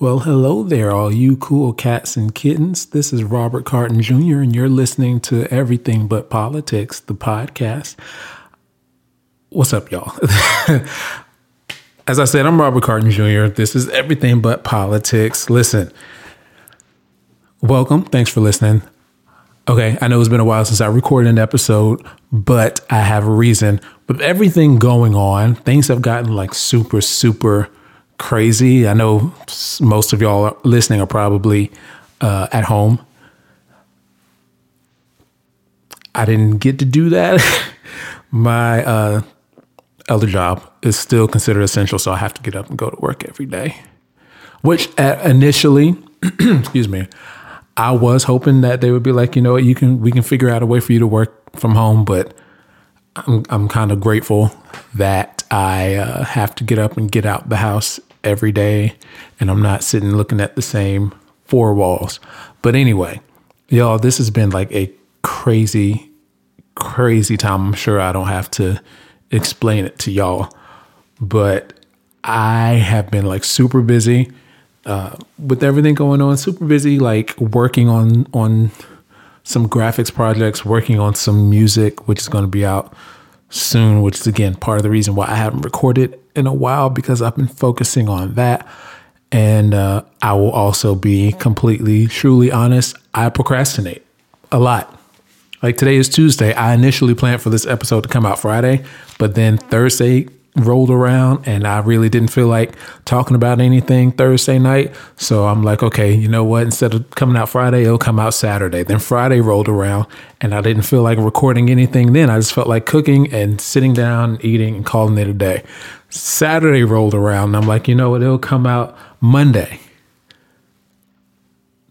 Well, hello there, all you cool cats and kittens. This is Robert Carton Jr., and you're listening to Everything But Politics, the podcast. What's up, y'all? As I said, I'm Robert Carton Jr. This is Everything But Politics. Listen, welcome. Thanks for listening. Okay, I know it's been a while since I recorded an episode, but I have a reason. With everything going on, things have gotten like super, super crazy. I know most of y'all listening are probably uh, at home. I didn't get to do that. My uh, other job is still considered essential, so I have to get up and go to work every day. Which uh, initially, excuse me, I was hoping that they would be like, you know, what, you can we can figure out a way for you to work from home, but I'm I'm kind of grateful that I uh, have to get up and get out the house every day and I'm not sitting looking at the same four walls. But anyway, y'all, this has been like a crazy, crazy time. I'm sure I don't have to explain it to y'all, but I have been like super busy uh, with everything going on. Super busy, like working on on some graphics projects, working on some music, which is going to be out soon. Which is again part of the reason why I haven't recorded in a while because I've been focusing on that. And uh, I will also be completely, truly honest. I procrastinate a lot. Like today is Tuesday. I initially planned for this episode to come out Friday, but then Thursday rolled around and I really didn't feel like talking about anything Thursday night. So I'm like, okay, you know what? Instead of coming out Friday, it'll come out Saturday. Then Friday rolled around and I didn't feel like recording anything then. I just felt like cooking and sitting down, eating, and calling it a day. Saturday rolled around and I'm like, you know what? It'll come out Monday.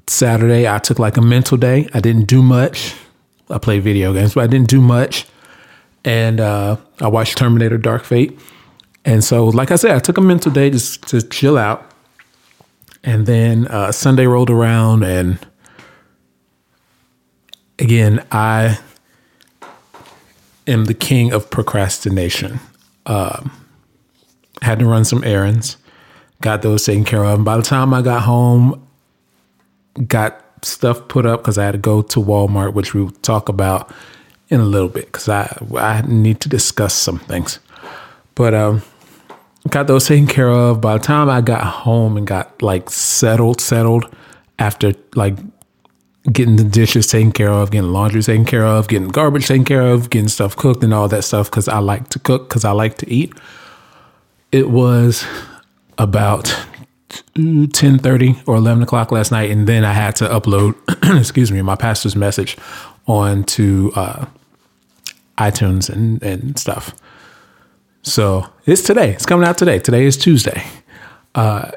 Saturday, I took like a mental day. I didn't do much. I played video games, but I didn't do much. And uh, I watched Terminator Dark Fate. And so, like I said, I took a mental day just to chill out. And then uh, Sunday rolled around, and again, I am the king of procrastination. Um, had to run some errands, got those taken care of. And by the time I got home, got stuff put up because I had to go to Walmart, which we'll talk about in a little bit because I I need to discuss some things. But um, got those taken care of. By the time I got home and got like settled, settled after like getting the dishes taken care of, getting laundry taken care of, getting garbage taken care of, getting stuff cooked and all that stuff because I like to cook because I like to eat. It was about 10.30 or 11 o'clock last night and then i had to upload excuse me my pastor's message onto uh, itunes and, and stuff. So it's today. It's coming out today. Today is tuesday. Uh,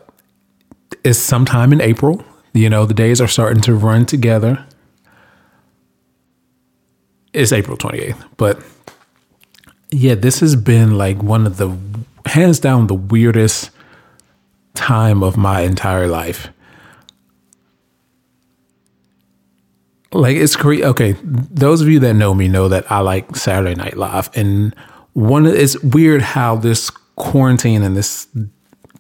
it's sometime in april. You know the days are starting to run together. It's april 28th but yeah this has been like one of the hands down the weirdest time of my entire life. Like it's great. Okay, those of you that know me know that I like Saturday Night Live, and one it's weird how this quarantine and this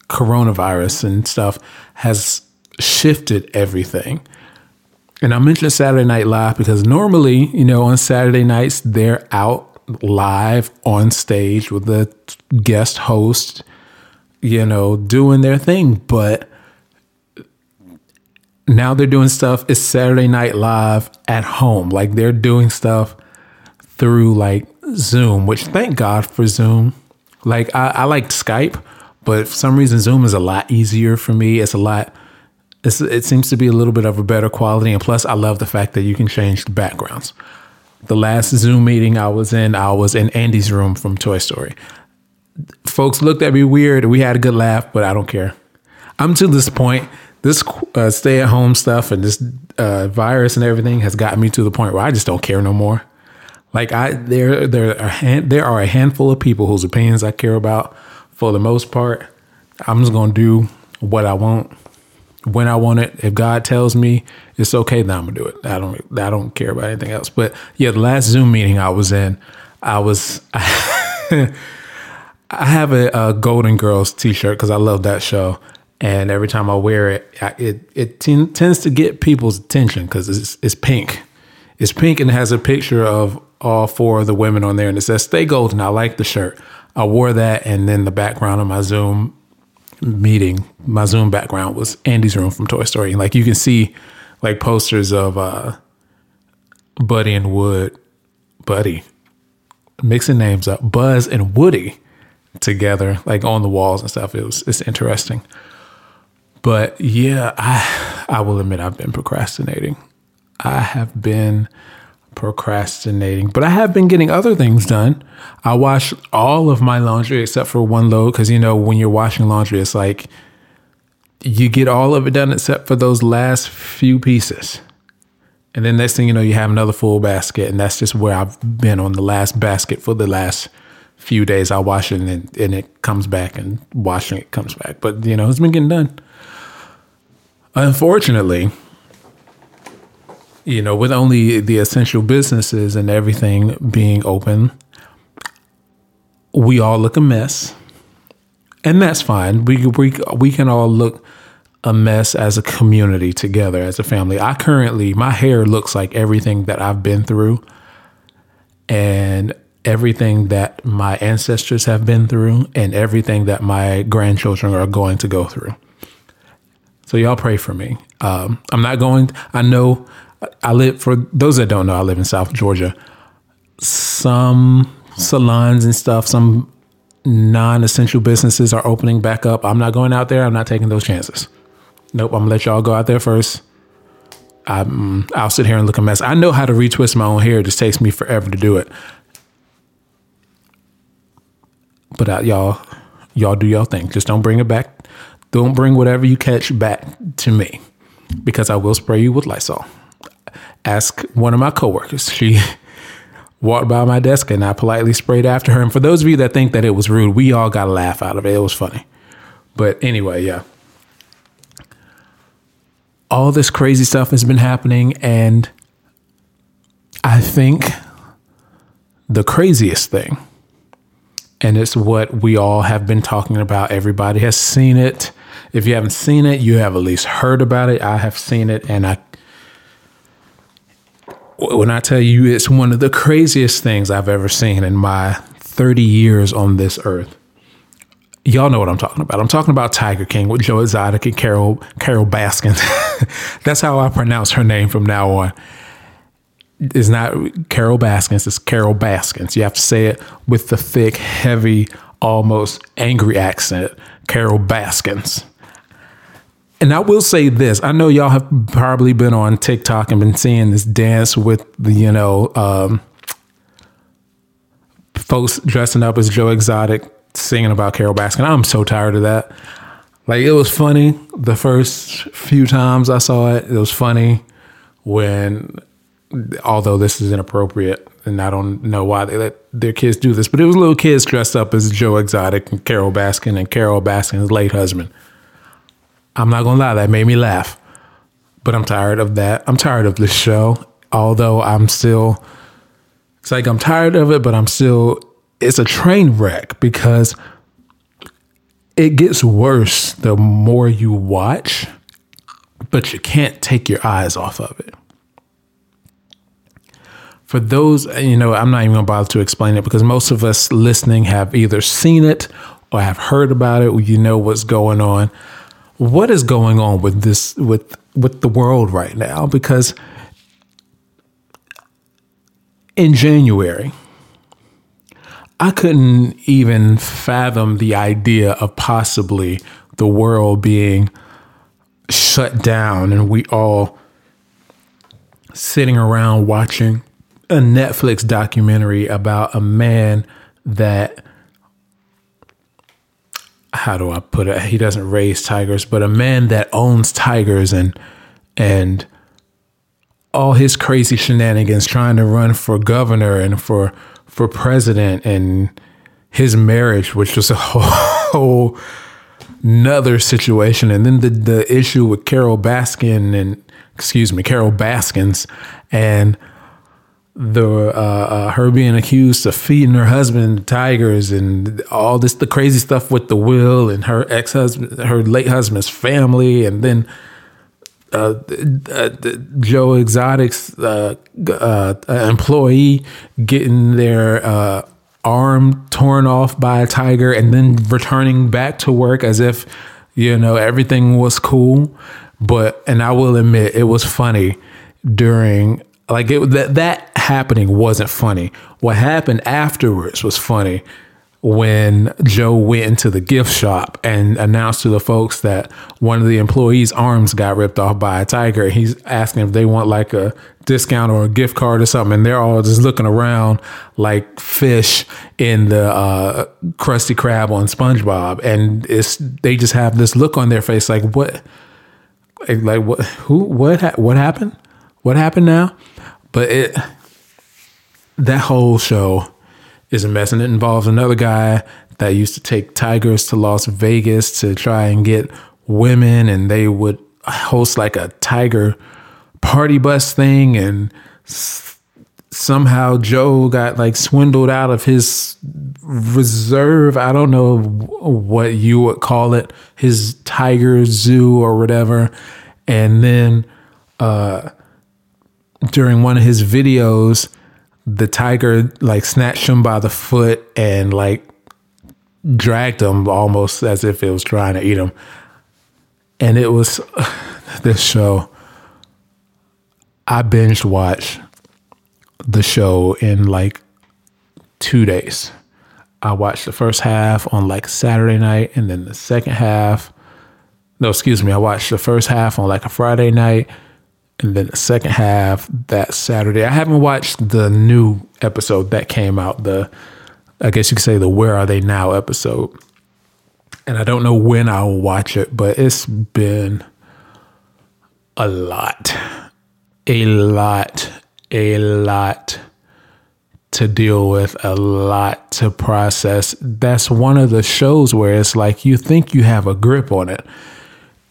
coronavirus and stuff has shifted everything. And I mentioned Saturday Night Live because normally, you know, on Saturday nights they're out live on stage with the guest host you know, doing their thing. But now they're doing stuff. It's Saturday Night Live at home. Like they're doing stuff through like Zoom, which thank God for Zoom. Like I, I like Skype, but for some reason Zoom is a lot easier for me. It's a lot. It's, it seems to be a little bit of a better quality, and plus, I love the fact that you can change the backgrounds. The last Zoom meeting I was in, I was in Andy's room from Toy Story folks looked at me weird. We had a good laugh, but I don't care. I'm to this point. This uh, stay at home stuff and this uh, virus and everything has gotten me to the point where I just don't care no more. Like I, there, there are hand, there are a handful of people whose opinions I care about. For the most part, I'm just gonna do what I want when I want it. If God tells me it's okay, then I'm gonna do it. I don't, I don't care about anything else. But yeah, the last Zoom meeting I was in, I was. I have a, a Golden Girls T-shirt because I love that show, and every time I wear it, I, it it tends to get people's attention because it's it's pink. It's pink and it has a picture of all four of the women on there, and it says "Stay Golden." I like the shirt. I wore that, and then the background of my Zoom meeting, my Zoom background was Andy's room from Toy Story. Like you can see, like posters of uh, Buddy and Wood, Buddy, mixing names up, Buzz and Woody together, like on the walls and stuff. It was it's interesting. But yeah, I I will admit I've been procrastinating. I have been procrastinating, but I have been getting other things done. I wash all of my laundry except for one load because you know when you're washing laundry, it's like you get all of it done except for those last few pieces. And then next thing you know, you have another full basket, and that's just where I've been on the last basket for the last few days. I wash it and, and it comes back, and washing it comes back. But you know, it's been getting done. Unfortunately, you know, with only the essential businesses and everything being open, we all look a mess. And that's fine. We, we, we can all look a mess as a community together, as a family. I currently, my hair looks like everything that I've been through and everything that my ancestors have been through and everything that my grandchildren are going to go through. So y'all pray for me. Um, I'm not going. I know. I live for those that don't know. I live in South Georgia. Some salons and stuff. Some non-essential businesses are opening back up. I'm not going out there. I'm not taking those chances. Nope. I'm gonna let y'all go out there first. I'm, I'll sit here and look a mess. I know how to retwist my own hair. It just takes me forever to do it. But uh, y'all, y'all do y'all thing. Just don't bring it back don't bring whatever you catch back to me because I will spray you with Lysol. Ask one of my coworkers. She walked by my desk and I politely sprayed after her. And for those of you that think that it was rude, we all got a laugh out of it. It was funny. But anyway, yeah. All this crazy stuff has been happening. And I think the craziest thing, and it's what we all have been talking about, everybody has seen it if you haven't seen it, you have at least heard about it. I have seen it, and I when I tell you it's one of the craziest things I've ever seen in my 30 years on this earth. Y'all know what I'm talking about. I'm talking about Tiger King with Joe Exotic and Carol Carol Baskins. That's how I pronounce her name from now on. It's not Carol Baskins, it's Carol Baskins. You have to say it with the thick, heavy, almost angry accent. Carol Baskins. And I will say this: I know y'all have probably been on TikTok and been seeing this dance with the, you know, um, folks dressing up as Joe Exotic singing about Carol Baskin. I'm so tired of that. Like it was funny the first few times I saw it. It was funny when, although this is inappropriate, and I don't know why they let their kids do this, but it was little kids dressed up as Joe Exotic and Carol Baskin and Carol Baskin's late husband. I'm not gonna lie, that made me laugh. But I'm tired of that. I'm tired of this show. Although I'm still, it's like I'm tired of it, but I'm still, it's a train wreck because it gets worse the more you watch, but you can't take your eyes off of it. For those, you know, I'm not even gonna bother to explain it because most of us listening have either seen it or have heard about it, you know what's going on what is going on with this with with the world right now? Because in January I couldn't even fathom the idea of possibly the world being shut down and we all sitting around watching a Netflix documentary about a man that how do I put it? He doesn't raise tigers, but a man that owns tigers and and all his crazy shenanigans trying to run for governor and for for president and his marriage, which was a whole, another situation. And then the the issue with Carol Baskin and excuse me, Carol Baskins and the uh, uh, her being accused of feeding her husband tigers and all this the crazy stuff with the will and her ex husband, her late husband's family, and then uh, uh, Joe Exotic's uh, uh, employee getting their arm torn off by a tiger and then returning back to work as if you know everything was cool. But and I will admit it was funny during like it, that that happening wasn't funny. What happened afterwards was funny when Joe went into the gift shop and announced to the folks that one of the employees' arms got ripped off by a tiger. He's asking if they want like a discount or a gift card or something, and they're all just looking around like fish in the uh, Krusty Krab on SpongeBob, and it's they just have this look on their face like what, like what, who, what, ha- what happened, what happened now? But it that whole show is a mess, and it involves another guy that used to take tigers to Las Vegas to try and get women, and they would host like a tiger party bus thing, and somehow Joe got like swindled out of his reserve. I don't know what you would call it, his tiger zoo or whatever, and then. uh during one of his videos, the tiger like snatched him by the foot and like dragged him almost as if it was trying to eat him. And it was this show. I binged watched the show in like two days. I watched the first half on like Saturday night and then the second half. No, excuse me. I watched the first half on like a Friday night and then the second half that Saturday. I haven't watched the new episode that came out. The I guess you could say the Where Are They Now episode. And I don't know when I'll watch it, but it's been a lot, a lot, a lot to deal with, a lot to process. That's one of the shows where it's like you think you have a grip on it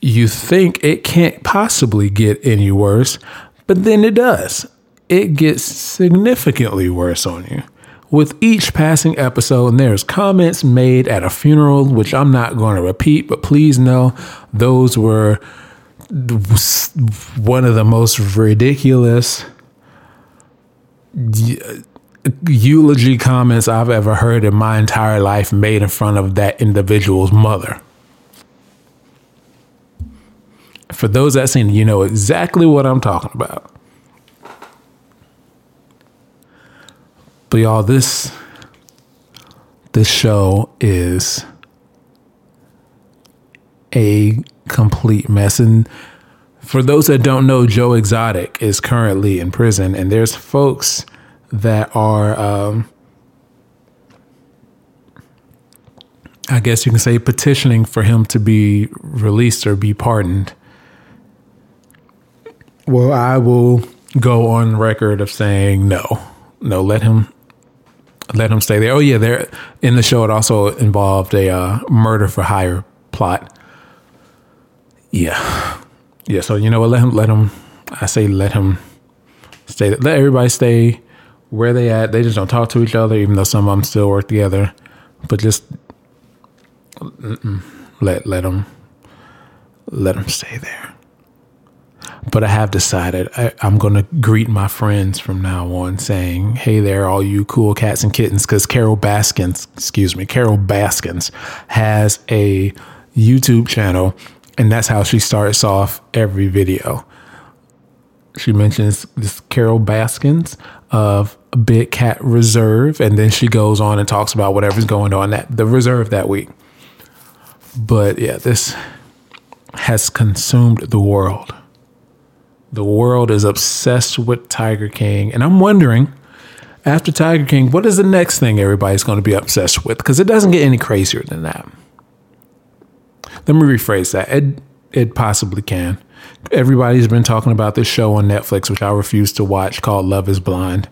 you think it can't possibly get any worse, but then it does. It gets significantly worse on you. With each passing episode, and there's comments made at a funeral, which I'm not going to repeat, but please know those were one of the most ridiculous eulogy comments I've ever heard in my entire life made in front of that individual's mother. For those that seen, you know exactly what I'm talking about. But y'all, this this show is a complete mess. And for those that don't know, Joe Exotic is currently in prison, and there's folks that are, um, I guess you can say, petitioning for him to be released or be pardoned. Well, I will go on record of saying no, no. Let him, let him stay there. Oh yeah, there in the show. It also involved a uh, murder for hire plot. Yeah, yeah. So you know what? Let him. Let him. I say let him stay. Let everybody stay where they at. They just don't talk to each other, even though some of them still work together. But just let let them let them stay there. But I have decided I, I'm going to greet my friends from now on saying, hey there, all you cool cats and kittens, because Carol Baskins, excuse me, Carol Baskins has a YouTube channel, and that's how she starts off every video. She mentions this Carol Baskins of Big Cat Reserve, and then she goes on and talks about whatever's going on at the reserve that week. But yeah, this has consumed the world. The world is obsessed with Tiger King. And I'm wondering, after Tiger King, what is the next thing everybody's going to be obsessed with? Because it doesn't get any crazier than that. Let me rephrase that. It, it possibly can. Everybody's been talking about this show on Netflix, which I refuse to watch, called Love is Blind.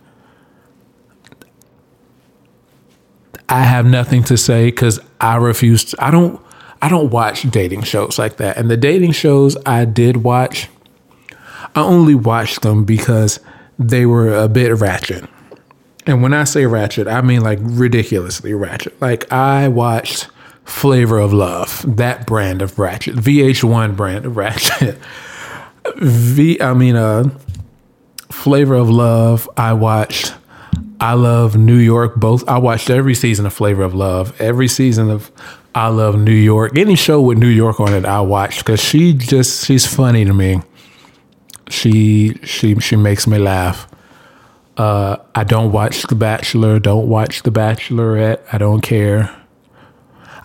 I have nothing to say because I refuse to, I don't I don't watch dating shows like that. And the dating shows I did watch, I only watched them because they were a bit ratchet. And when I say ratchet, I mean like ridiculously ratchet. Like I watched Flavor of Love, that brand of ratchet, VH1 brand of ratchet. V, I mean, uh, Flavor of Love. I watched. I love New York. Both. I watched every season of Flavor of Love. Every season of I love New York. Any show with New York on it, I watched because she just she's funny to me. She she she makes me laugh. Uh, I don't watch The Bachelor. Don't watch The Bachelorette. I don't care.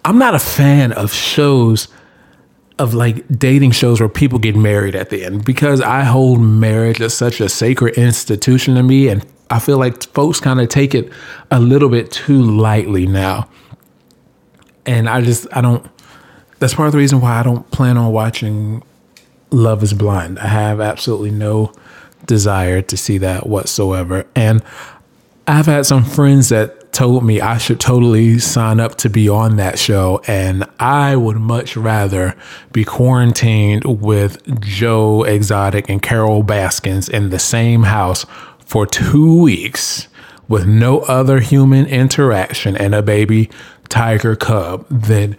I'm not a fan of shows of like dating shows where people get married at the end because I hold marriage as such a sacred institution to me and I feel like folks kind of take it a little bit too lightly now. And I just I don't that's part of the reason why I don't plan on watching Love is Blind. I have absolutely no desire to see that whatsoever. And I've had some friends that told me I should totally sign up to be on that show. And I would much rather be quarantined with Joe Exotic and Carol Baskins in the same house for two weeks with no other human interaction and a baby tiger cub than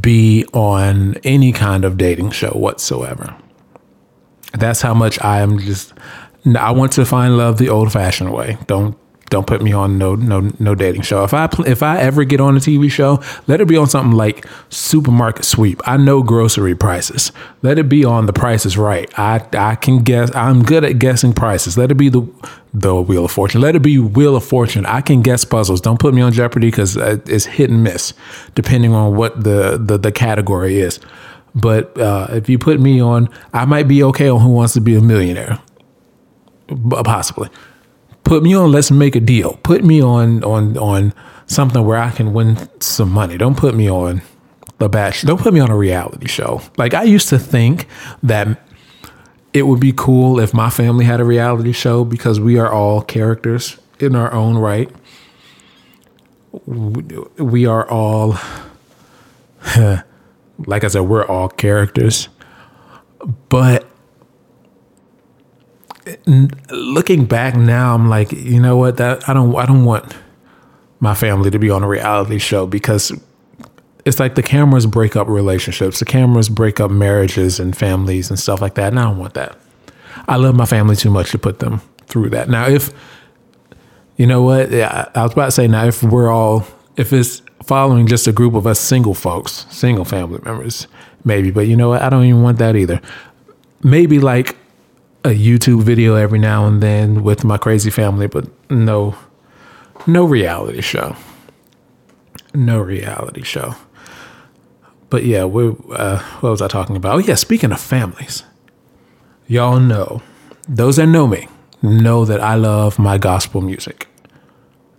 be on any kind of dating show whatsoever. That's how much I am just I want to find love the old fashioned way. Don't don't put me on no no no dating show. If I if I ever get on a TV show, let it be on something like Supermarket Sweep. I know grocery prices. Let it be on The Price is Right. I I can guess. I'm good at guessing prices. Let it be the the Wheel of Fortune. Let it be Wheel of Fortune. I can guess puzzles. Don't put me on Jeopardy because uh, it's hit and miss depending on what the the, the category is. But uh, if you put me on, I might be okay on Who Wants to Be a Millionaire possibly. Put me on. Let's make a deal. Put me on on on something where I can win some money. Don't put me on the Bachelor. Don't put me on a reality show. Like I used to think that it would be cool if my family had a reality show because we are all characters in our own right. We are all, like I said, we're all characters. But looking back now, I'm like, you know what? That I don't I don't want my family to be on a reality show because it's like the cameras break up relationships, the cameras break up marriages and families and stuff like that. And I don't want that. I love my family too much to put them through that. Now, if you know what, yeah, I was about to say now, if we're all, if it's following just a group of us single folks, single family members, maybe. But you know what, I don't even want that either. Maybe like a YouTube video every now and then with my crazy family, but no, no reality show. No reality show. But yeah, we uh, what was I talking about? Oh yeah, speaking of families, y'all know those that know me know that I love my gospel music.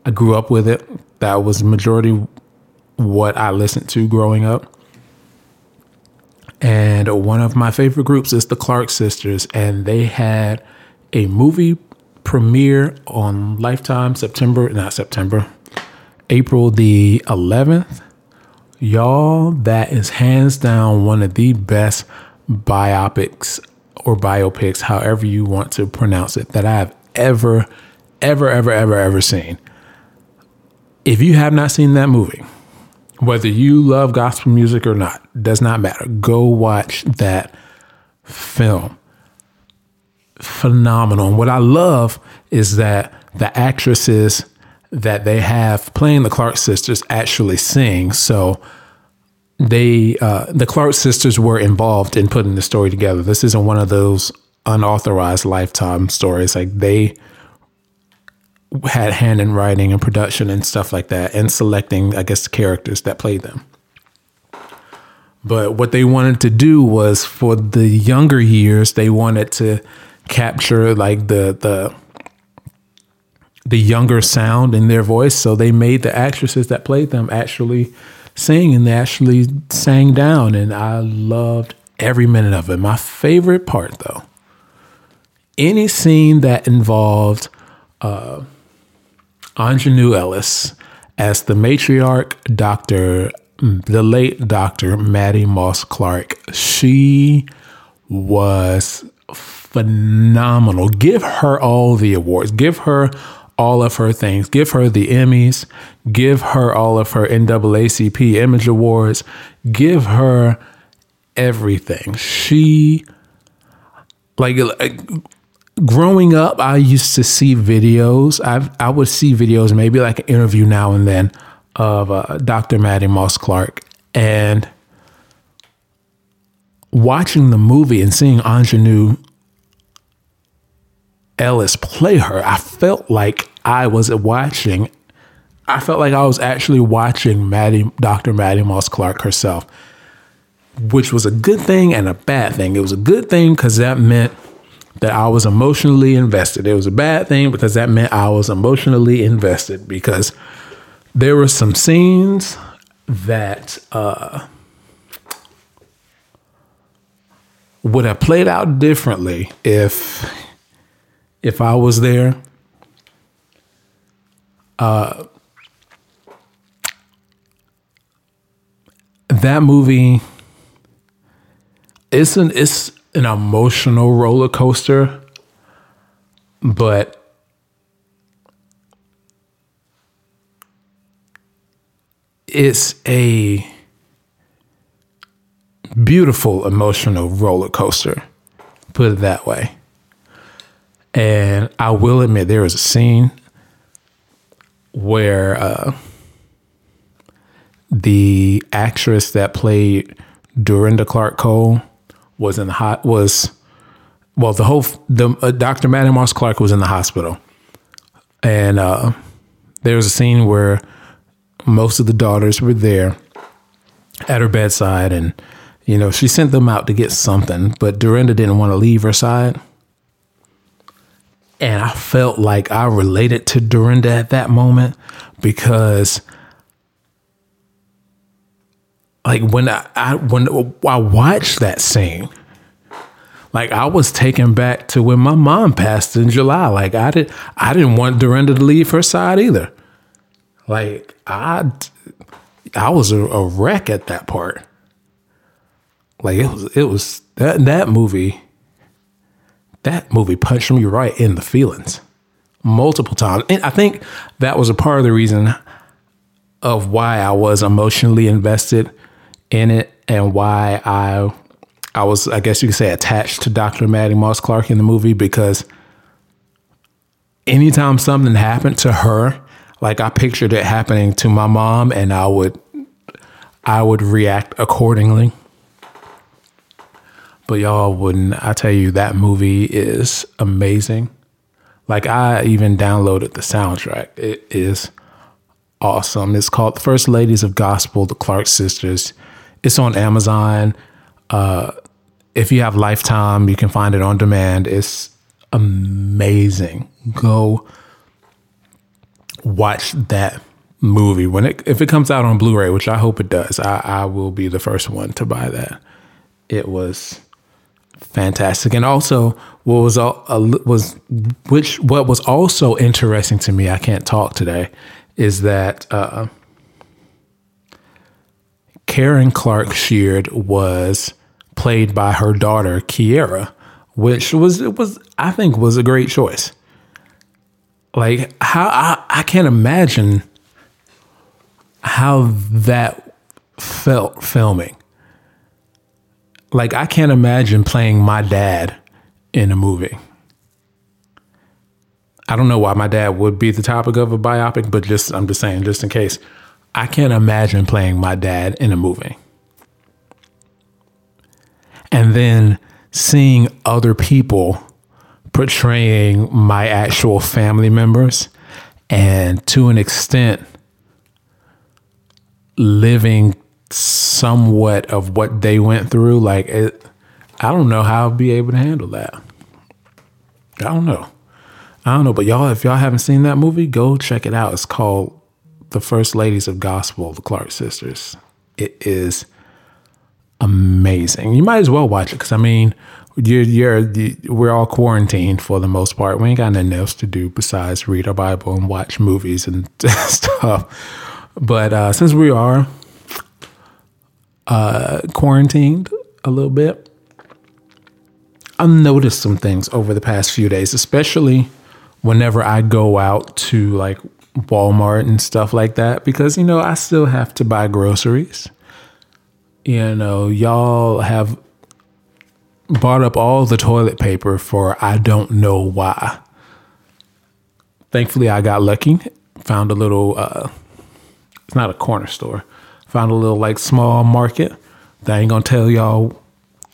I grew up with it. That was majority what I listened to growing up. And one of my favorite groups is the Clark Sisters, and they had a movie premiere on Lifetime September, not September, April the 11th. Y'all, that is hands down one of the best biopics or biopics, however you want to pronounce it, that I have ever, ever, ever, ever, ever seen. If you have not seen that movie, whether you love gospel music or not, does not matter. Go watch that film. Phenomenal. And what I love is that the actresses that they have playing the Clark sisters actually sing. So they uh, the Clark sisters were involved in putting the story together. This isn't one of those unauthorized lifetime stories. Like they had hand in writing and production and stuff like that, and selecting, I guess, the characters that played them. But what they wanted to do was for the younger years, they wanted to capture like the the the younger sound in their voice. So they made the actresses that played them actually sing and they actually sang down. And I loved every minute of it. My favorite part though, any scene that involved uh, Aunjanue Ellis as the matriarch, Dr. the late Dr. Mattie Moss Clark. She was phenomenal. Give her all the awards. Give her all of her things. Give her the Emmys. Give her all of her NAACP Image Awards. Give her everything. She, like growing up, I used to see videos. I I would see videos, maybe like an interview now and then of uh, Dr. Mattie Moss Clark, and watching the movie and seeing Aunjanue Ellis play her, I felt like I was watching. I felt like I was actually watching Mattie, Dr. Mattie Moss Clark herself, which was a good thing and a bad thing. It was a good thing because that meant that I was emotionally invested. It was a bad thing because that meant I was emotionally invested because there were some scenes that uh, would have played out differently if if I was there. Uh, that movie it's an it's an emotional roller coaster, but it's a beautiful emotional roller coaster, put it that way. And I will admit, there was a scene where uh, the actress that played Dorinda Clark Cole was in the hot was well the whole the uh, Dr. Mattie Moss Clark was in the hospital, and uh, there was a scene where most of the daughters were there at her bedside, and you know she sent them out to get something, but Dorinda didn't want to leave her side. And I felt like I related to Dorinda at that moment because like when I, I when I watched that scene, like I was taken back to when my mom passed in July. Like I did I didn't want Dorinda to leave her side either. Like I I was a, a wreck at that part. Like it was it was that that movie that movie punched me right in the feelings multiple times. And I think that was a part of the reason of why I was emotionally invested in it and why I I was I guess you could say attached to Dr. Mattie Moss Clark in the movie because anytime something happened to her, like I pictured it happening to my mom and I would I would react accordingly. But y'all wouldn't I tell you that movie is amazing. Like I even downloaded the soundtrack. It is awesome. It's called First Ladies of Gospel, the Clark Sisters. It's on Amazon. Uh, if you have Lifetime, you can find it on demand. It's amazing. Go watch that movie when it if it comes out on Blu-ray, which I hope it does. I, I will be the first one to buy that. It was fantastic, and also what was uh, was which what was also interesting to me. I can't talk today. Is that uh, Karen Clark Sheard was played by her daughter Kierra, which was was I think was a great choice. Like how I, I can't imagine how that felt filming. Like I can't imagine playing my dad in a movie. I don't know why my dad would be the topic of a biopic, but just I'm just saying, just in case. I can't imagine playing my dad in a movie. And then seeing other people portraying my actual family members and to an extent living somewhat of what they went through like it, i don't know how i'll be able to handle that. I don't know. I don't know but y'all if y'all haven't seen that movie go check it out. It's called the first ladies of gospel, the Clark sisters. It is amazing. You might as well watch it because I mean, you're, you're, we're all quarantined for the most part. We ain't got nothing else to do besides read our Bible and watch movies and stuff. But uh, since we are uh, quarantined a little bit, I've noticed some things over the past few days, especially whenever I go out to like Walmart and stuff like that, because, you know, I still have to buy groceries. You know, y'all have bought up all the toilet paper for I don't know why. Thankfully, I got lucky, found a little, uh, it's not a corner store, found a little like small market. I ain't gonna tell y'all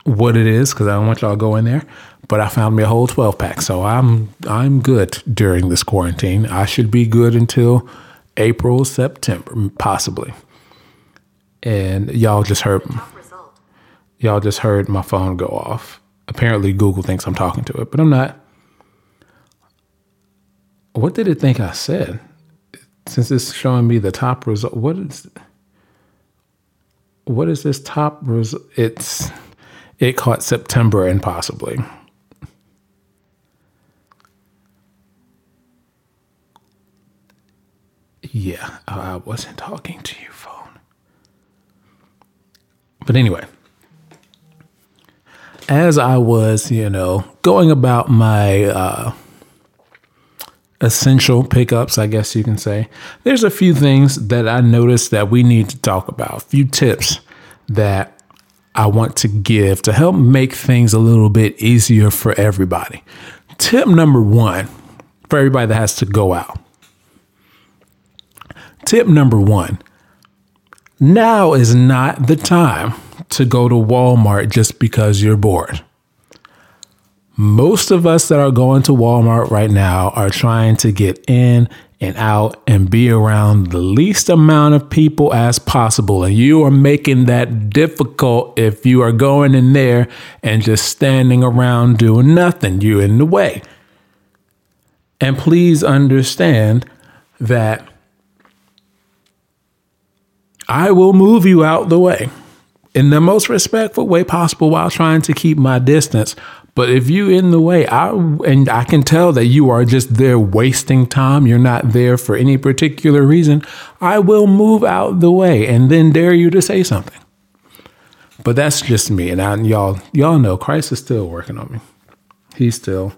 what it is because I don't want y'all to go in there. But I found me a whole 12 pack. So I'm I'm good during this quarantine. I should be good until April, September, possibly. And y'all just heard y'all just heard my phone go off. Apparently Google thinks I'm talking to it, but I'm not. What did it think I said? Since it's showing me the top result, what is what is this top result? It's it caught September and possibly. Yeah, I wasn't talking to you, phone. But anyway, as I was, you know, going about my uh, essential pickups, I guess you can say, there's a few things that I noticed that we need to talk about, a few tips that I want to give to help make things a little bit easier for everybody. Tip number one for everybody that has to go out Tip number one now is not the time to go to Walmart just because you're bored. Most of us that are going to Walmart right now are trying to get in and out and be around the least amount of people as possible. And you are making that difficult if you are going in there and just standing around doing nothing. You're in the way. And please understand that I will move you out the way in the most respectful way possible while trying to keep my distance. But if you in the way, I and I can tell that you are just there wasting time. You're not there for any particular reason. I will move out the way and then dare you to say something. But that's just me, and I, y'all y'all know Christ is still working on me. He's still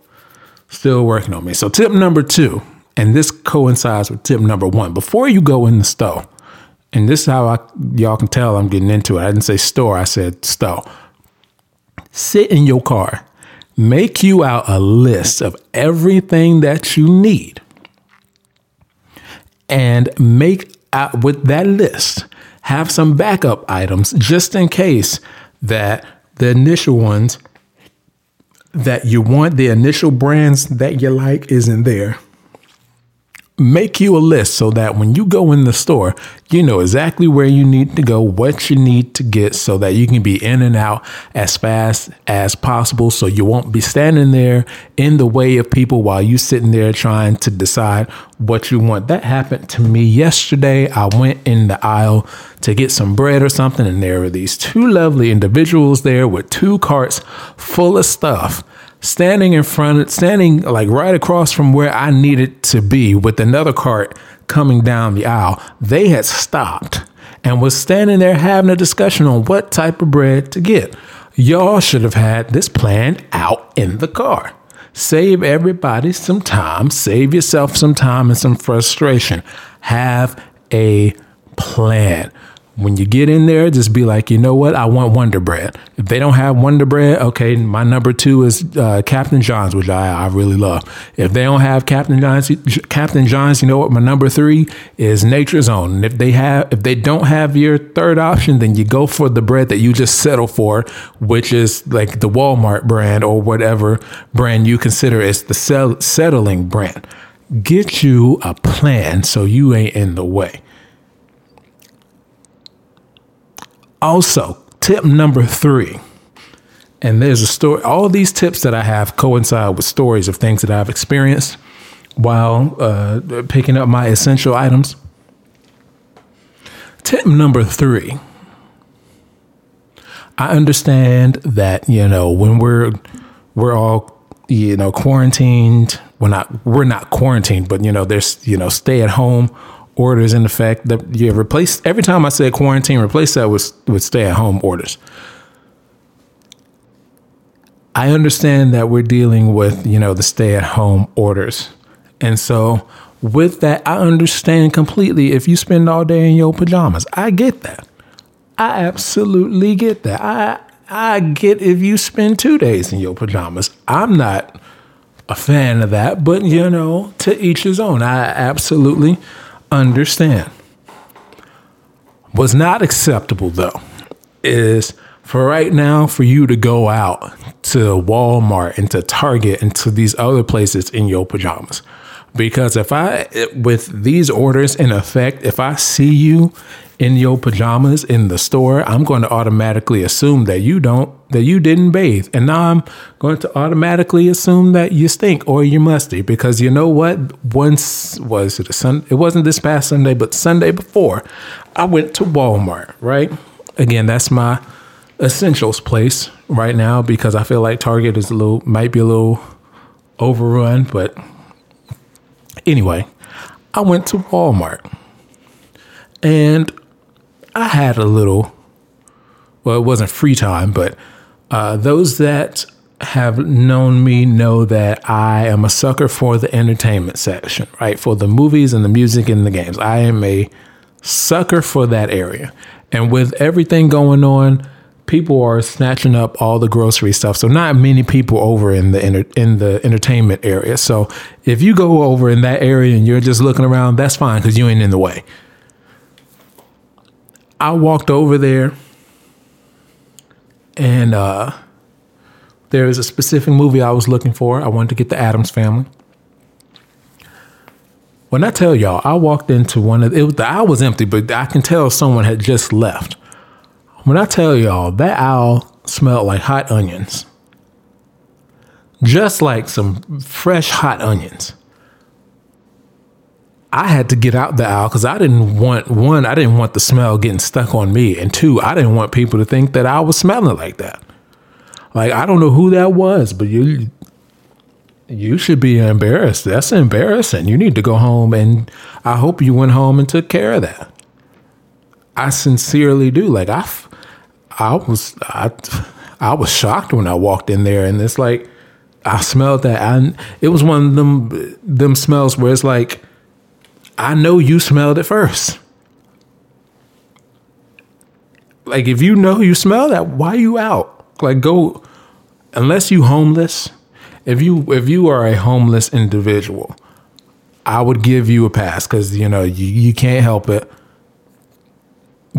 still working on me. So tip number two, and this coincides with tip number one. Before you go in the store, and this is how I, y'all can tell I'm getting into it. I didn't say store, I said stow. Sit in your car, make you out a list of everything that you need, and make out with that list, have some backup items just in case that the initial ones that you want, the initial brands that you like, isn't there make you a list so that when you go in the store, you know exactly where you need to go, what you need to get so that you can be in and out as fast as possible so you won't be standing there in the way of people while you're sitting there trying to decide what you want. That happened to me yesterday. I went in the aisle to get some bread or something and there were these two lovely individuals there with two carts full of stuff standing in front, of standing like right across from where I needed to be with another cart coming down the aisle, they had stopped and was standing there having a discussion on what type of bread to get. Y'all should have had this planned out in the car. Save everybody some time, save yourself some time and some frustration. Have a plan. When you get in there, just be like, you know what? I want Wonder Bread. If they don't have Wonder Bread, okay, my number two is uh, Captain John's, which I, I really love. If they don't have Captain John's, Captain John's, you know what? My number three is Nature's Own. And if they have, if they don't have your third option, then you go for the bread that you just settle for, which is like the Walmart brand or whatever brand you consider is the sell, settling brand. Get you a plan so you ain't in the way. Also, tip number three, and there's a story, all these tips that I have coincide with stories of things that I've experienced while uh, picking up my essential items. Tip number three. I understand that, you know, when we're we're all, you know, quarantined, we're not we're not quarantined, but you know, there's, you know, stay at home orders in effect. That you replace every time I said quarantine, replace that with with stay at home orders. I understand that we're dealing with, you know, the stay at home orders. And so with that, I understand completely if you spend all day in your pajamas. I get that. I absolutely get that. I I get if you spend two days in your pajamas. I'm not a fan of that, but you know, to each his own. I absolutely understand. What's not acceptable though is for right now for you to go out to Walmart and to Target and to these other places in your pajamas. Because if I, with these orders in effect, if I see you in your pajamas in the store, I'm going to automatically assume that you don't, that you didn't bathe. And now I'm going to automatically assume that you stink or you're musty because you know what? Once was it a Sun? It wasn't this past Sunday, but Sunday before, I went to Walmart, right? Again, that's my essentials place right now because I feel like Target is a little, might be a little overrun, but anyway, I went to Walmart and I had a little, well, it wasn't free time, but uh, those that have known me know that I am a sucker for the entertainment section, right? For the movies and the music and the games. I am a sucker for that area. And with everything going on, people are snatching up all the grocery stuff. So not many people over in the in the entertainment area. So if you go over in that area and you're just looking around, that's fine because you ain't in the way. I walked over there and uh, there was a specific movie I was looking for. I wanted to get the Addams family. When I tell y'all, I walked into one of it, the aisle was empty, but I can tell someone had just left. When I tell y'all, that aisle smelled like hot onions, just like some fresh hot onions. I had to get out the aisle because I didn't want one, I didn't want the smell getting stuck on me. And two, I didn't want people to think that I was smelling like that. Like I don't know who that was, but you you should be embarrassed. That's embarrassing. You need to go home and I hope you went home and took care of that. I sincerely do. Like I I was I I was shocked when I walked in there and it's like I smelled that and it was one of them them smells where it's like I know you smelled it first. Like if you know you smell that, why you out? Like go unless you homeless, if you if you are a homeless individual, I would give you a pass because you know you, you can't help it.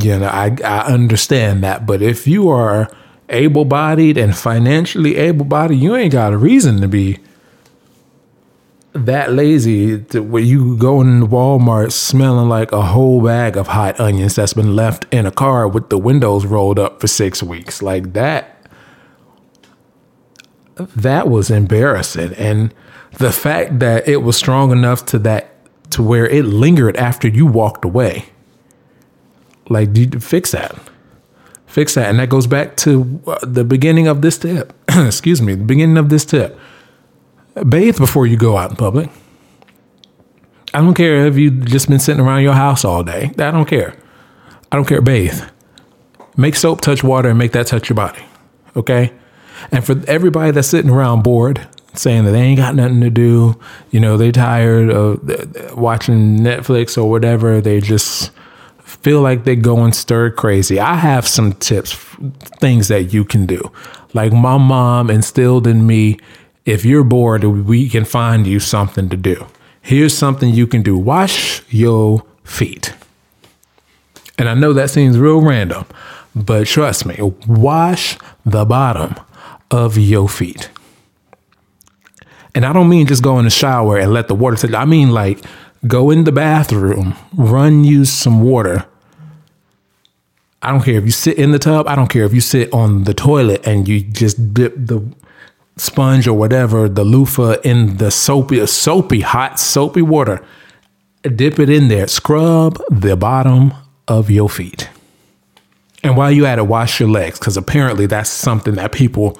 You know, I I understand that, but if you are able bodied and financially able bodied, you ain't got a reason to be that lazy to where you go in Walmart smelling like a whole bag of hot onions that's been left in a car with the windows rolled up for six weeks. Like that that was embarrassing. And the fact that it was strong enough to that to where it lingered after you walked away. Like fix that. Fix that. And that goes back to uh, the beginning of this tip. Excuse me, the beginning of this tip Bathe before you go out in public. I don't care if you've just been sitting around your house all day. I don't care. I don't care. Bathe. Make soap touch water and make that touch your body. Okay? And for everybody that's sitting around bored, saying that they ain't got nothing to do, you know, they tired of watching Netflix or whatever, they just feel like they're going stir crazy. I have some tips, things that you can do. Like my mom instilled in me if you're bored, we can find you something to do. Here's something you can do wash your feet. And I know that seems real random, but trust me, wash the bottom of your feet. And I don't mean just go in the shower and let the water sit. I mean like go in the bathroom, run use some water. I don't care if you sit in the tub. I don't care if you sit on the toilet and you just dip the sponge or whatever, the loofah in the soapy, soapy, hot, soapy water. Dip it in there. Scrub the bottom of your feet. And while you're at it, wash your legs, because apparently that's something that people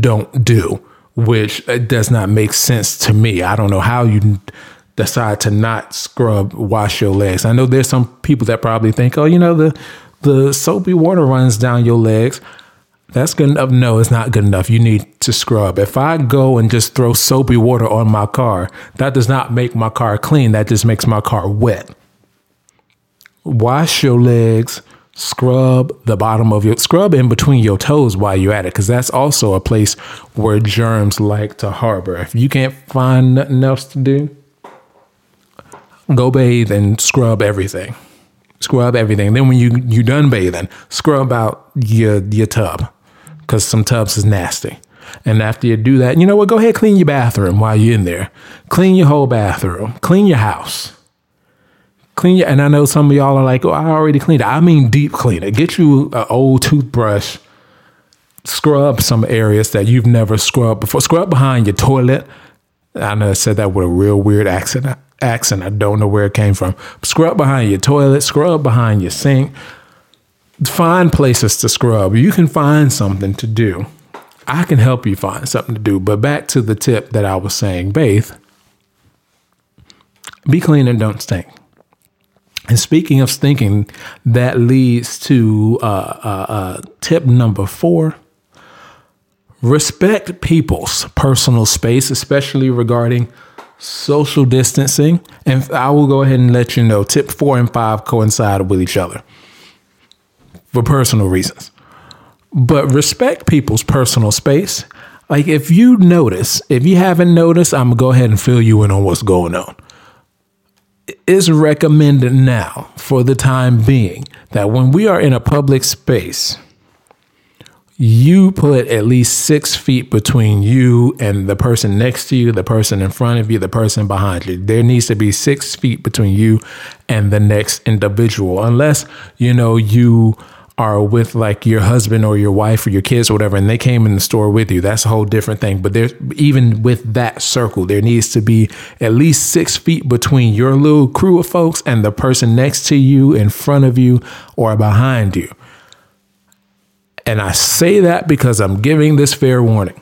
don't do, which uh, does not make sense to me. I don't know how you decide to not scrub, wash your legs. I know there's some people that probably think, oh, you know, the the soapy water runs down your legs. That's good enough. No, it's not good enough. You need to scrub. If I go and just throw soapy water on my car, that does not make my car clean. That just makes my car wet. Wash your legs, scrub the bottom of your scrub in between your toes while you're at it because that's also a place where germs like to harbor if you can't find nothing else to do go bathe and scrub everything scrub everything then when you you done bathing scrub out your your tub because some tubs is nasty and after you do that you know what go ahead clean your bathroom while you're in there clean your whole bathroom clean your house Clean your, and I know some of y'all are like, oh, I already cleaned it. I mean, deep clean it. Get you an old toothbrush, scrub some areas that you've never scrubbed before. Scrub behind your toilet. I know I said that with a real weird accent. Accent. I don't know where it came from. Scrub behind your toilet. Scrub behind your sink. Find places to scrub. You can find something to do. I can help you find something to do. But back to the tip that I was saying, bathe. Be clean and don't stink. And speaking of stinking, that leads to uh, uh, uh, tip number four respect people's personal space, especially regarding social distancing. And I will go ahead and let you know tip four and five coincide with each other for personal reasons. But respect people's personal space. Like if you notice, if you haven't noticed, I'm gonna go ahead and fill you in on what's going on It's recommended now for the time being that when we are in a public space, you put at least six feet between you and the person next to you, the person in front of you, the person behind you. There needs to be six feet between you and the next individual, unless you know you are with like your husband or your wife or your kids or whatever, and they came in the store with you, that's a whole different thing. But there's even with that circle, there needs to be at least six feet between your little crew of folks and the person next to you, in front of you, or behind you. And I say that because I'm giving this fair warning.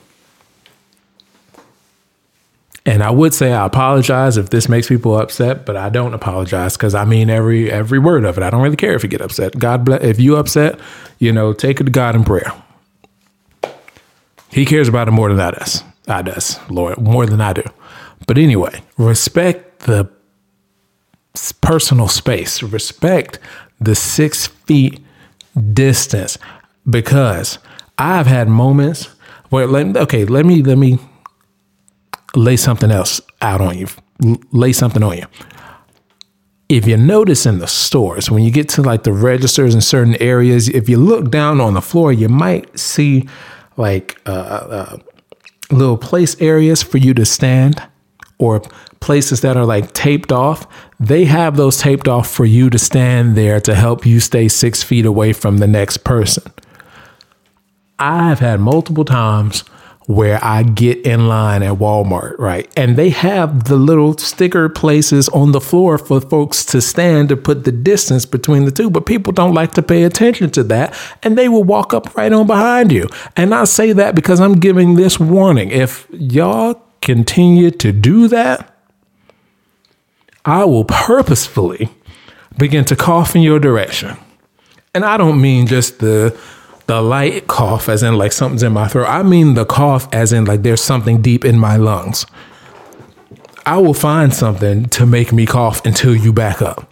And I would say I apologize if this makes people upset, but I don't apologize because I mean every every word of it. I don't really care if you get upset. God bless. If you upset, you know, take it to God in prayer. He cares about it more than I does. I does, Lord, more than I do. But anyway, respect the personal space. Respect the six feet distance because I've had moments where let okay, let me let me lay something else out on you, lay something on you. If you notice in the stores, when you get to like the registers in certain areas, if you look down on the floor, you might see like uh, uh, little place areas for you to stand or places that are like taped off. They have those taped off for you to stand there to help you stay six feet away from the next person. I've had multiple times where I get in line at Walmart, right? And they have the little sticker places on the floor for folks to stand to put the distance between the two, but people don't like to pay attention to that and they will walk up right on behind you. And I say that because I'm giving this warning. If y'all continue to do that, I will purposefully begin to cough in your direction. And I don't mean just the the light cough, as in like something's in my throat. I mean the cough, as in like there's something deep in my lungs. I will find something to make me cough until you back up.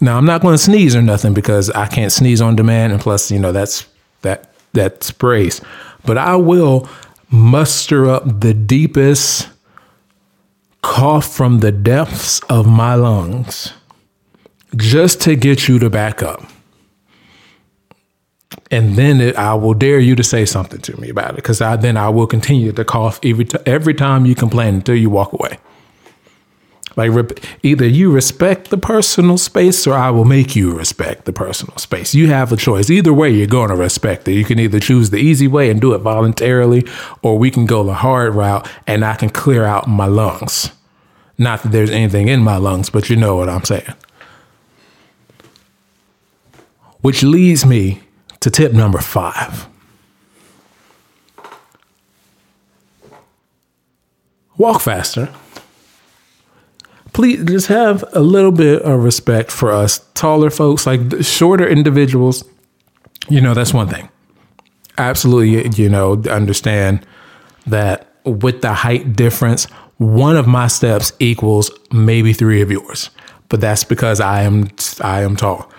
Now I'm not going to sneeze or nothing because I can't sneeze on demand, and plus, you know that's that that sprays. But I will muster up the deepest cough from the depths of my lungs just to get you to back up and then it, I will dare you to say something to me about it because I then I will continue to cough every t- every time you complain until you walk away. Like rep- either you respect the personal space or I will make you respect the personal space. You have a choice. Either way, you're going to respect it. You can either choose the easy way and do it voluntarily, or we can go the hard route and I can clear out my lungs. Not that there's anything in my lungs, but you know what I'm saying. Which leads me to tip number five. Walk faster. Please just have a little bit of respect for us taller folks, like shorter individuals. you know, that's one thing. Absolutely, you know, understand that with the height difference, one of my steps equals maybe three of yours. But that's because I am I am tall.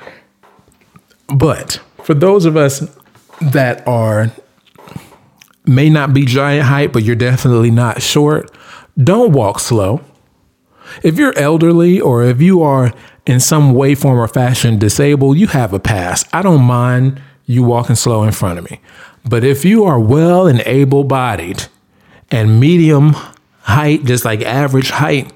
But for those of us that are may not be giant height, but you're definitely not short, don't walk slow. If you're elderly or if you are in some way, form, or fashion disabled, you have a pass. I don't mind you walking slow in front of me. But if you are well and able bodied and medium height, just like average height,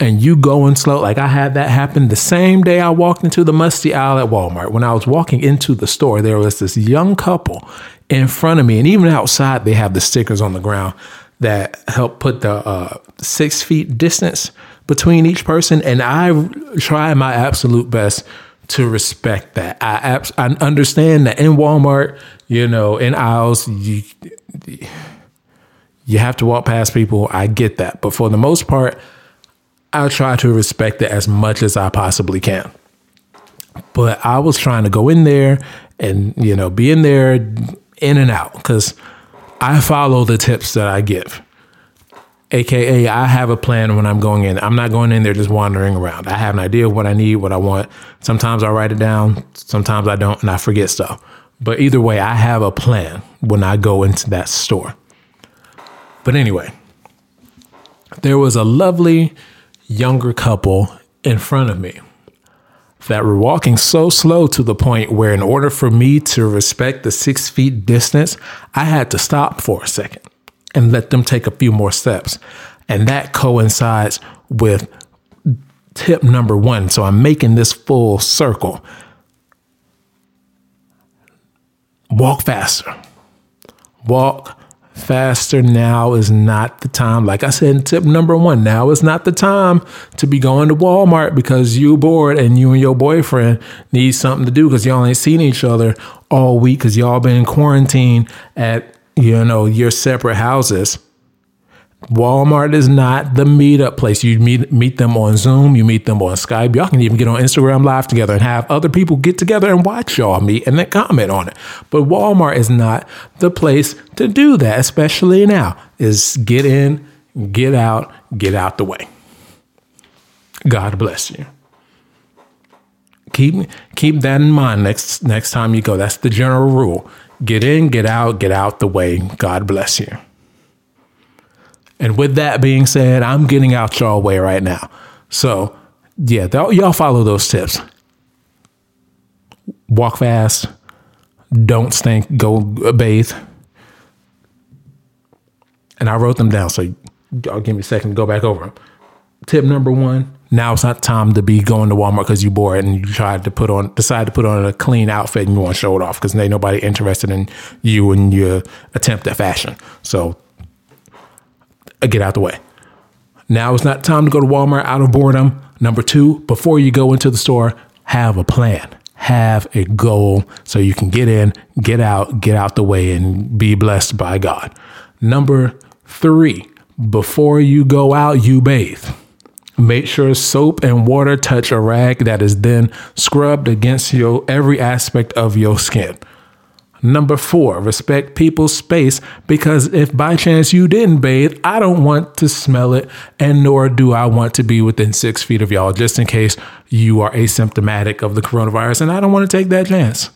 and you going slow, like I had that happen the same day I walked into the musty aisle at Walmart. When I was walking into the store, there was this young couple in front of me, and even outside, they have the stickers on the ground that help put the uh, six feet distance between each person. And I try my absolute best to respect that. I, abs- I understand that in Walmart, you know, in aisles, you, you have to walk past people. I get that. But for the most part, I try to respect it as much as I possibly can. But I was trying to go in there and, you know, be in there in and out because I follow the tips that I give. AKA, I have a plan when I'm going in. I'm not going in there just wandering around. I have an idea of what I need, what I want. Sometimes I write it down, sometimes I don't, and I forget stuff. But either way, I have a plan when I go into that store. But anyway, there was a lovely younger couple in front of me that were walking so slow to the point where, in order for me to respect the six feet distance, I had to stop for a second and let them take a few more steps. And that coincides with tip number one. So I'm making this full circle. Walk faster. Walk faster. Now is not the time. Like I said in tip number one, now is not the time to be going to Walmart because you bored and you and your boyfriend need something to do because y'all ain't seen each other all week because y'all been in quarantine at you know, your separate houses. Walmart is not the meetup place. You meet meet them on Zoom, you meet them on Skype. Y'all can even get on Instagram live together and have other people get together and watch y'all meet and then comment on it. But Walmart is not the place to do that, especially now. Is get in, get out, get out the way. God bless you. Keep keep that in mind next next time you go. That's the general rule. Get in, get out, get out the way. God bless you. And with that being said, I'm getting out y'all way right now. So, yeah, y'all follow those tips. Walk fast. Don't stink. Go bathe. And I wrote them down. So, y'all give me a second to go back over them. Tip number one now it's not time to be going to Walmart because you bored and you tried to put on decide to put on a clean outfit and you want to show it off because ain't nobody interested in you and your attempt at fashion. So uh, get out the way. Now it's not time to go to Walmart out of boredom. Number two, before you go into the store, have a plan. Have a goal so you can get in, get out, get out the way, and be blessed by God. Number three, before you go out, you bathe. Make sure soap and water touch a rag that is then scrubbed against your every aspect of your skin. Number four, respect people's space because if by chance you didn't bathe, I don't want to smell it, and nor do I want to be within six feet of y'all, just in case you are asymptomatic of the coronavirus, and I don't want to take that chance.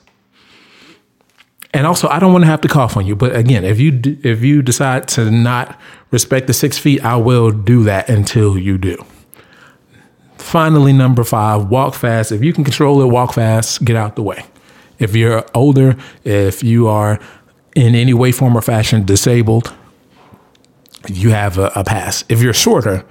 And also, I don't want to have to cough on you. But again, if you if you decide to not respect the six feet, I will do that until you do. Finally, number five, walk fast. If you can control it, walk fast, get out the way. If you're older, if you are in any way, form, or fashion disabled, you have a, a pass. If you're shorter,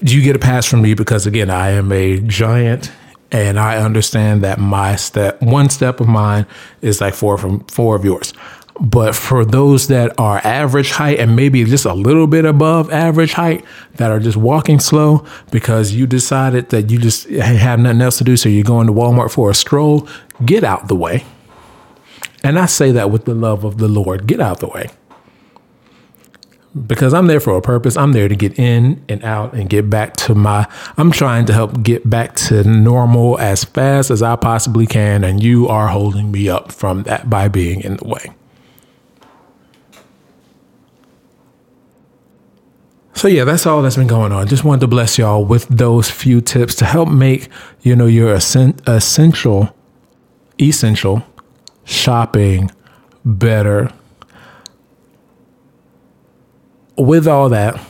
you get a pass from me because, again, I am a giant and I understand that my step, one step of mine is like four from four of yours. But for those that are average height and maybe just a little bit above average height that are just walking slow because you decided that you just have nothing else to do, so you're going to Walmart for a stroll, get out the way. And I say that with the love of the Lord get out the way. because I'm there for a purpose. I'm there to get in and out and get back to my, I'm trying to help get back to normal as fast as I possibly can. And you are holding me up from that by being in the way. So yeah, that's all that's been going on. Just wanted to bless y'all with those few tips to help make, you know, your essential, essential shopping better with all that,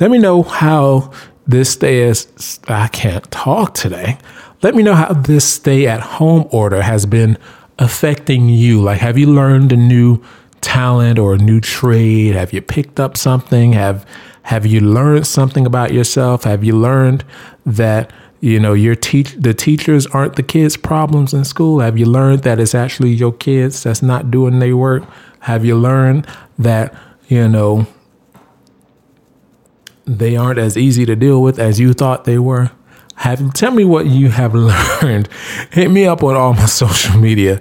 let me know how this stay is. I can't talk today. Let me know how this stay at home order has been affecting you. Like, have you learned a new talent or a new trade? Have you picked up something? Have have you learned something about yourself? Have you learned that you know your teach the teachers aren't the kids' problems in school? Have you learned that it's actually your kids that's not doing their work? Have you learned that you know, they aren't as easy to deal with as you thought they were. Have tell me what you have learned. Hit me up on all my social media.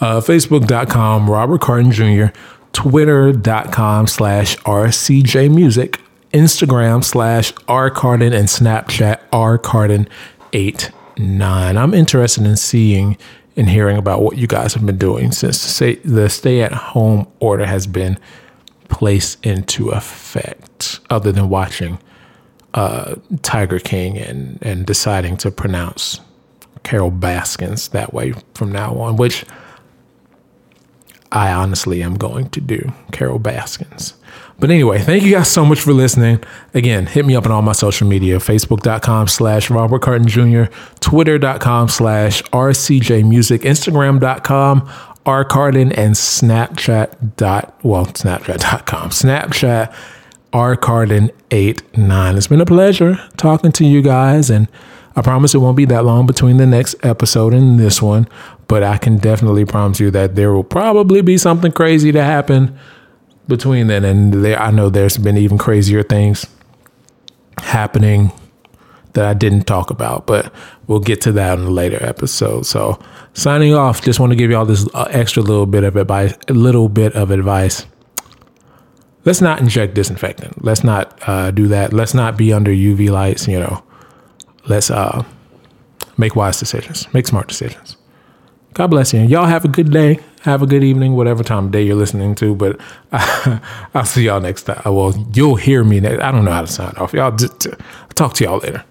Uh, Facebook.com, Robert Carden Jr., Twitter.com slash RCJ Music, Instagram slash R Carden, and Snapchat R Carden89. I'm interested in seeing and hearing about what you guys have been doing since the stay at home order has been placed into effect other than watching uh, Tiger King and, and deciding to pronounce Carol Baskins that way from now on, which I honestly am going to do, Carol Baskins. But anyway, thank you guys so much for listening. Again, hit me up on all my social media, facebook.com slash Robert Carden Jr., twitter.com slash RCJ Music, Instagram.com R Carden and Snapchat dot well Snapchat.com. Snapchat R eight nine. It's been a pleasure talking to you guys and I promise it won't be that long between the next episode and this one, but I can definitely promise you that there will probably be something crazy to happen between then and there. I know there's been even crazier things happening that I didn't talk about, but we'll get to that in a later episode. So, signing off, just want to give y'all this uh, extra little bit of advice, a little bit of advice. Let's not inject disinfectant. Let's not uh, do that. Let's not be under UV lights. You know, let's uh, make wise decisions, make smart decisions. God bless you. And Y'all have a good day. Have a good evening, whatever time of day you're listening to. But I'll see y'all next time. Well, you'll hear me. Next. I don't know how to sign off. Y'all just, uh, talk to y'all later.